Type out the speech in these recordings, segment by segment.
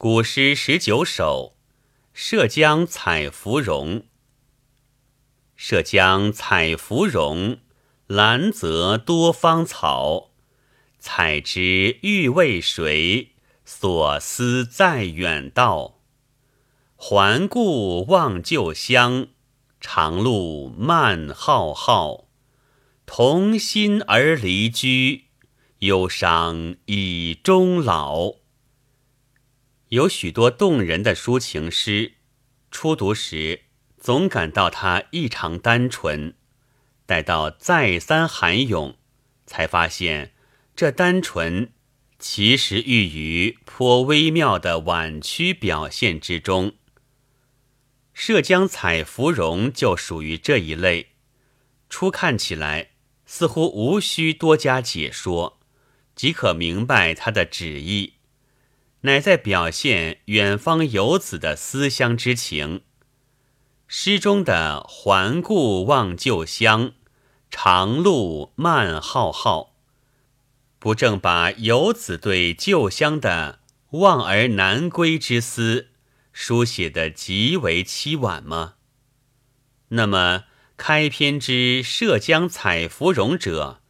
古诗十九首《涉江采芙蓉》。涉江采芙蓉，兰泽多芳草。采之欲为谁？所思在远道。还顾望旧乡，长路漫浩浩。同心而离居，忧伤以终老。有许多动人的抒情诗，初读时总感到它异常单纯，待到再三涵咏，才发现这单纯其实寓于颇微妙的婉曲表现之中。涉江采芙蓉就属于这一类，初看起来似乎无需多加解说，即可明白它的旨意。乃在表现远方游子的思乡之情。诗中的“环顾望旧乡，长路漫浩浩”，不正把游子对旧乡的望而难归之思书写得极为凄婉吗？那么开篇之“涉江采芙蓉”者，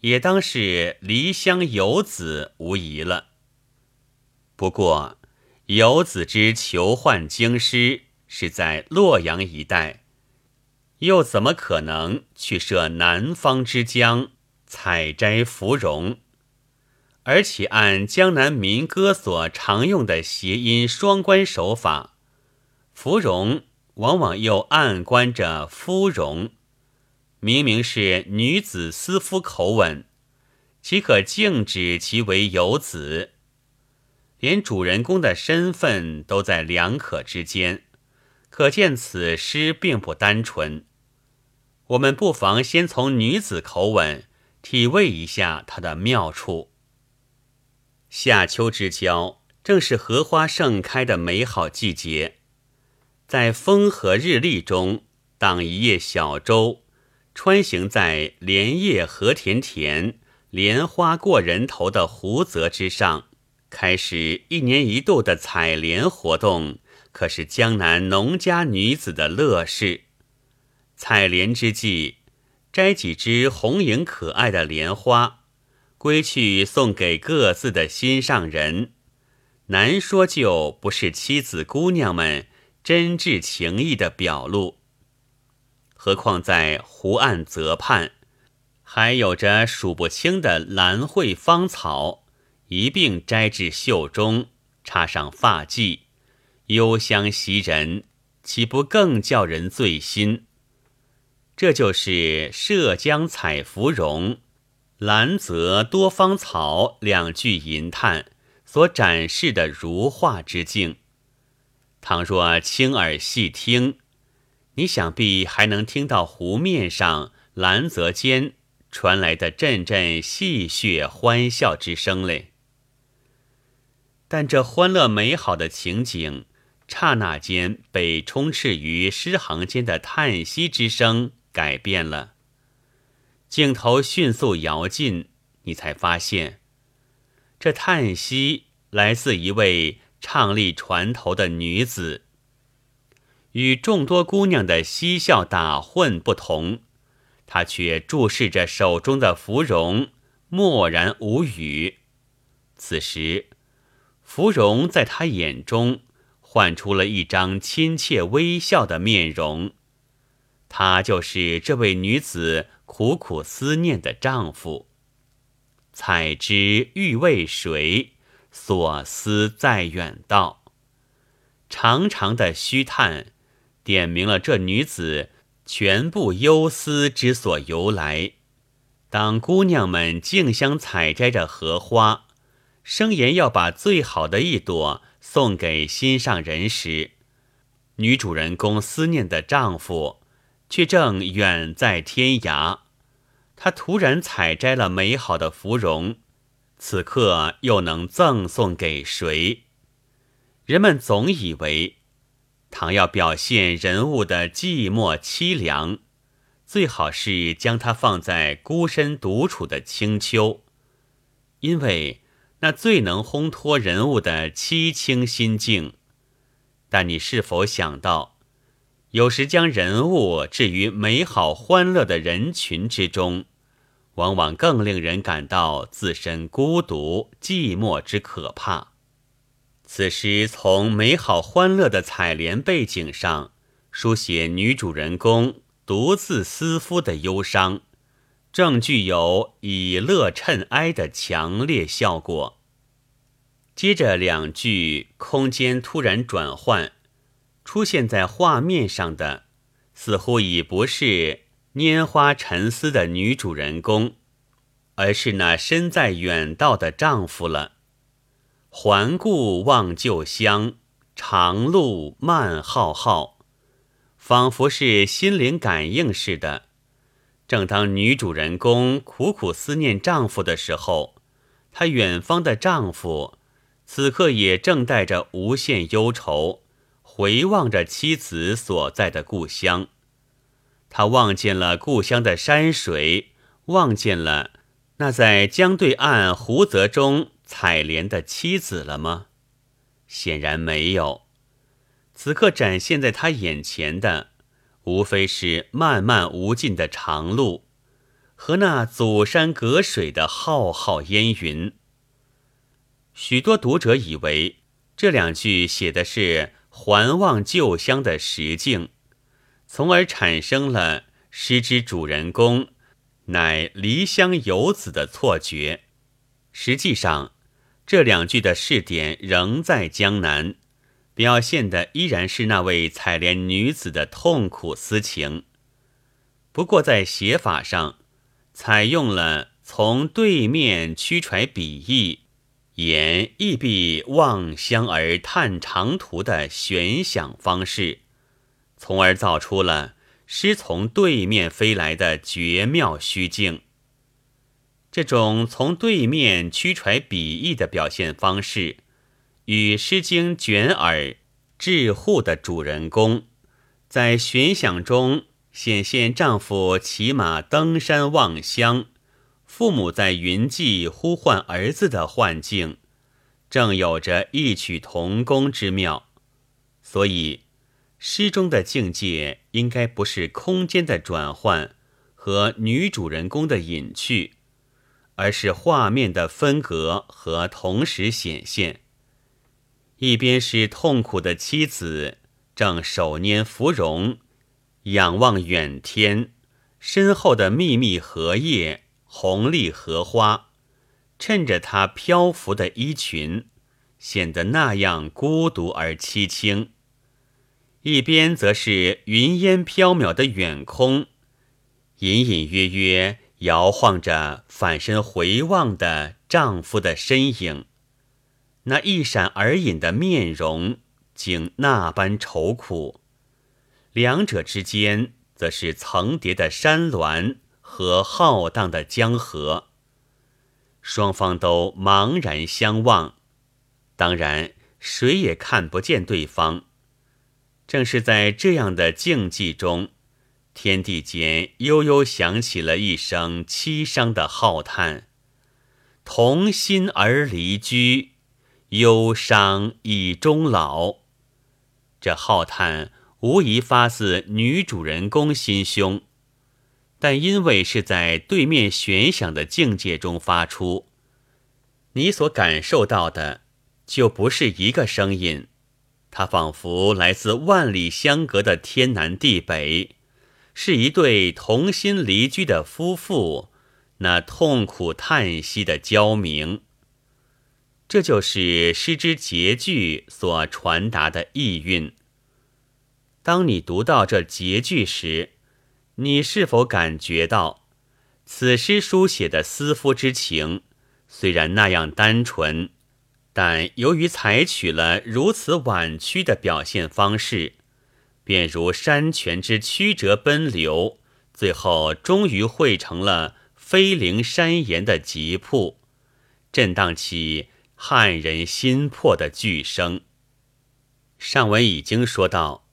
也当是离乡游子无疑了。不过，游子之求幻京师是在洛阳一带，又怎么可能去涉南方之江采摘芙蓉？而且按江南民歌所常用的谐音双关手法，芙蓉往往又暗关着夫蓉，明明是女子思夫口吻，岂可径指其为游子？连主人公的身份都在两可之间，可见此诗并不单纯。我们不妨先从女子口吻体味一下它的妙处。夏秋之交，正是荷花盛开的美好季节，在风和日丽中荡一叶小舟，穿行在莲叶何田田、莲花过人头的湖泽之上。开始一年一度的采莲活动，可是江南农家女子的乐事。采莲之际，摘几枝红莹可爱的莲花，归去送给各自的心上人，难说就不是妻子姑娘们真挚情意的表露。何况在湖岸泽畔，还有着数不清的兰蕙芳草。一并摘至袖中，插上发髻，幽香袭人，岂不更叫人醉心？这就是“涉江采芙蓉，兰泽多芳草”两句吟叹所展示的如画之境。倘若轻耳细听，你想必还能听到湖面上兰泽间传来的阵阵戏谑欢笑之声嘞。但这欢乐美好的情景，刹那间被充斥于诗行间的叹息之声改变了。镜头迅速摇近，你才发现，这叹息来自一位唱立船头的女子。与众多姑娘的嬉笑打混不同，她却注视着手中的芙蓉，默然无语。此时。芙蓉在他眼中唤出了一张亲切微笑的面容，他就是这位女子苦苦思念的丈夫。采之欲为谁？所思在远道。长长的虚叹，点明了这女子全部忧思之所由来。当姑娘们竞相采摘着荷花。声言要把最好的一朵送给心上人时，女主人公思念的丈夫却正远在天涯。她突然采摘了美好的芙蓉，此刻又能赠送给谁？人们总以为，倘要表现人物的寂寞凄凉，最好是将它放在孤身独处的清秋，因为。那最能烘托人物的凄清心境。但你是否想到，有时将人物置于美好欢乐的人群之中，往往更令人感到自身孤独寂寞之可怕？此诗从美好欢乐的采莲背景上，书写女主人公独自思夫的忧伤。正具有以乐衬哀的强烈效果。接着两句空间突然转换，出现在画面上的，似乎已不是拈花沉思的女主人公，而是那身在远道的丈夫了。环顾望旧乡，长路漫浩浩，仿佛是心灵感应似的。正当女主人公苦苦思念丈夫的时候，她远方的丈夫此刻也正带着无限忧愁，回望着妻子所在的故乡。他望见了故乡的山水，望见了那在江对岸湖泽中采莲的妻子了吗？显然没有。此刻展现在他眼前的。无非是漫漫无尽的长路，和那阻山隔水的浩浩烟云。许多读者以为这两句写的是环望旧乡的实境，从而产生了诗之主人公乃离乡游子的错觉。实际上，这两句的试点仍在江南。表现的依然是那位采莲女子的痛苦思情，不过在写法上，采用了从对面驱揣笔意，言意必望乡而叹长途的悬想方式，从而造出了诗从对面飞来的绝妙虚境。这种从对面驱揣笔意的表现方式。与《诗经·卷耳》致户的主人公，在悬想中显现丈夫骑马登山望乡，父母在云际呼唤儿子的幻境，正有着异曲同工之妙。所以，诗中的境界应该不是空间的转换和女主人公的隐去，而是画面的分隔和同时显现。一边是痛苦的妻子，正手拈芙蓉，仰望远天，身后的密密荷叶、红丽荷花，衬着她漂浮的衣裙，显得那样孤独而凄清；一边则是云烟飘渺的远空，隐隐约约摇晃着反身回望的丈夫的身影。那一闪而隐的面容，竟那般愁苦；两者之间，则是层叠的山峦和浩荡的江河。双方都茫然相望，当然谁也看不见对方。正是在这样的静寂中，天地间悠悠响起了一声凄伤的浩叹：“同心而离居。”忧伤已终老，这浩叹无疑发自女主人公心胸，但因为是在对面悬想的境界中发出，你所感受到的就不是一个声音，它仿佛来自万里相隔的天南地北，是一对同心离居的夫妇那痛苦叹息的交鸣。这就是诗之结句所传达的意蕴。当你读到这结句时，你是否感觉到，此诗书写的思夫之情虽然那样单纯，但由于采取了如此婉曲的表现方式，便如山泉之曲折奔流，最后终于汇成了飞灵山岩的急瀑，震荡起。撼人心魄的巨声。上文已经说到，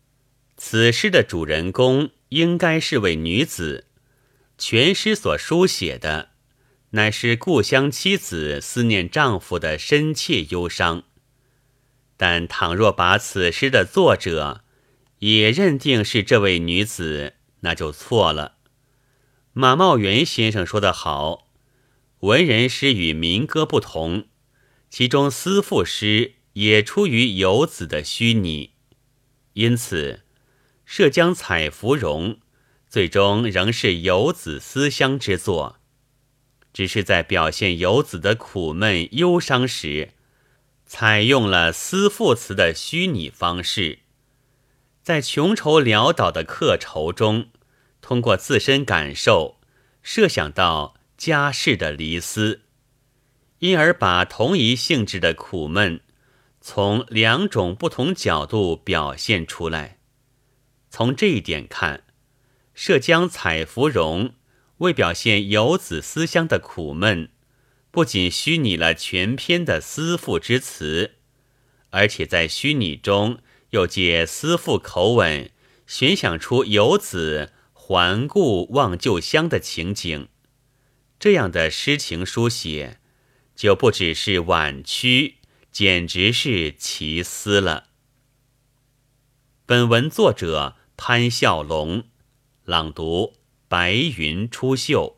此诗的主人公应该是位女子。全诗所书写的，乃是故乡妻子思念丈夫的深切忧伤。但倘若把此诗的作者也认定是这位女子，那就错了。马茂元先生说得好：“文人诗与民歌不同，其中思妇诗也出于游子的虚拟，因此《涉江采芙蓉》最终仍是游子思乡之作。”只是在表现游子的苦闷忧伤时，采用了思妇词的虚拟方式，在穷愁潦倒的客愁中，通过自身感受，设想到家世的离思，因而把同一性质的苦闷，从两种不同角度表现出来。从这一点看，《涉江采芙蓉》。为表现游子思乡的苦闷，不仅虚拟了全篇的思妇之词，而且在虚拟中又借思妇口吻，悬想出游子环顾望旧乡的情景。这样的诗情书写，就不只是婉曲，简直是奇思了。本文作者潘笑龙，朗读。白云出岫。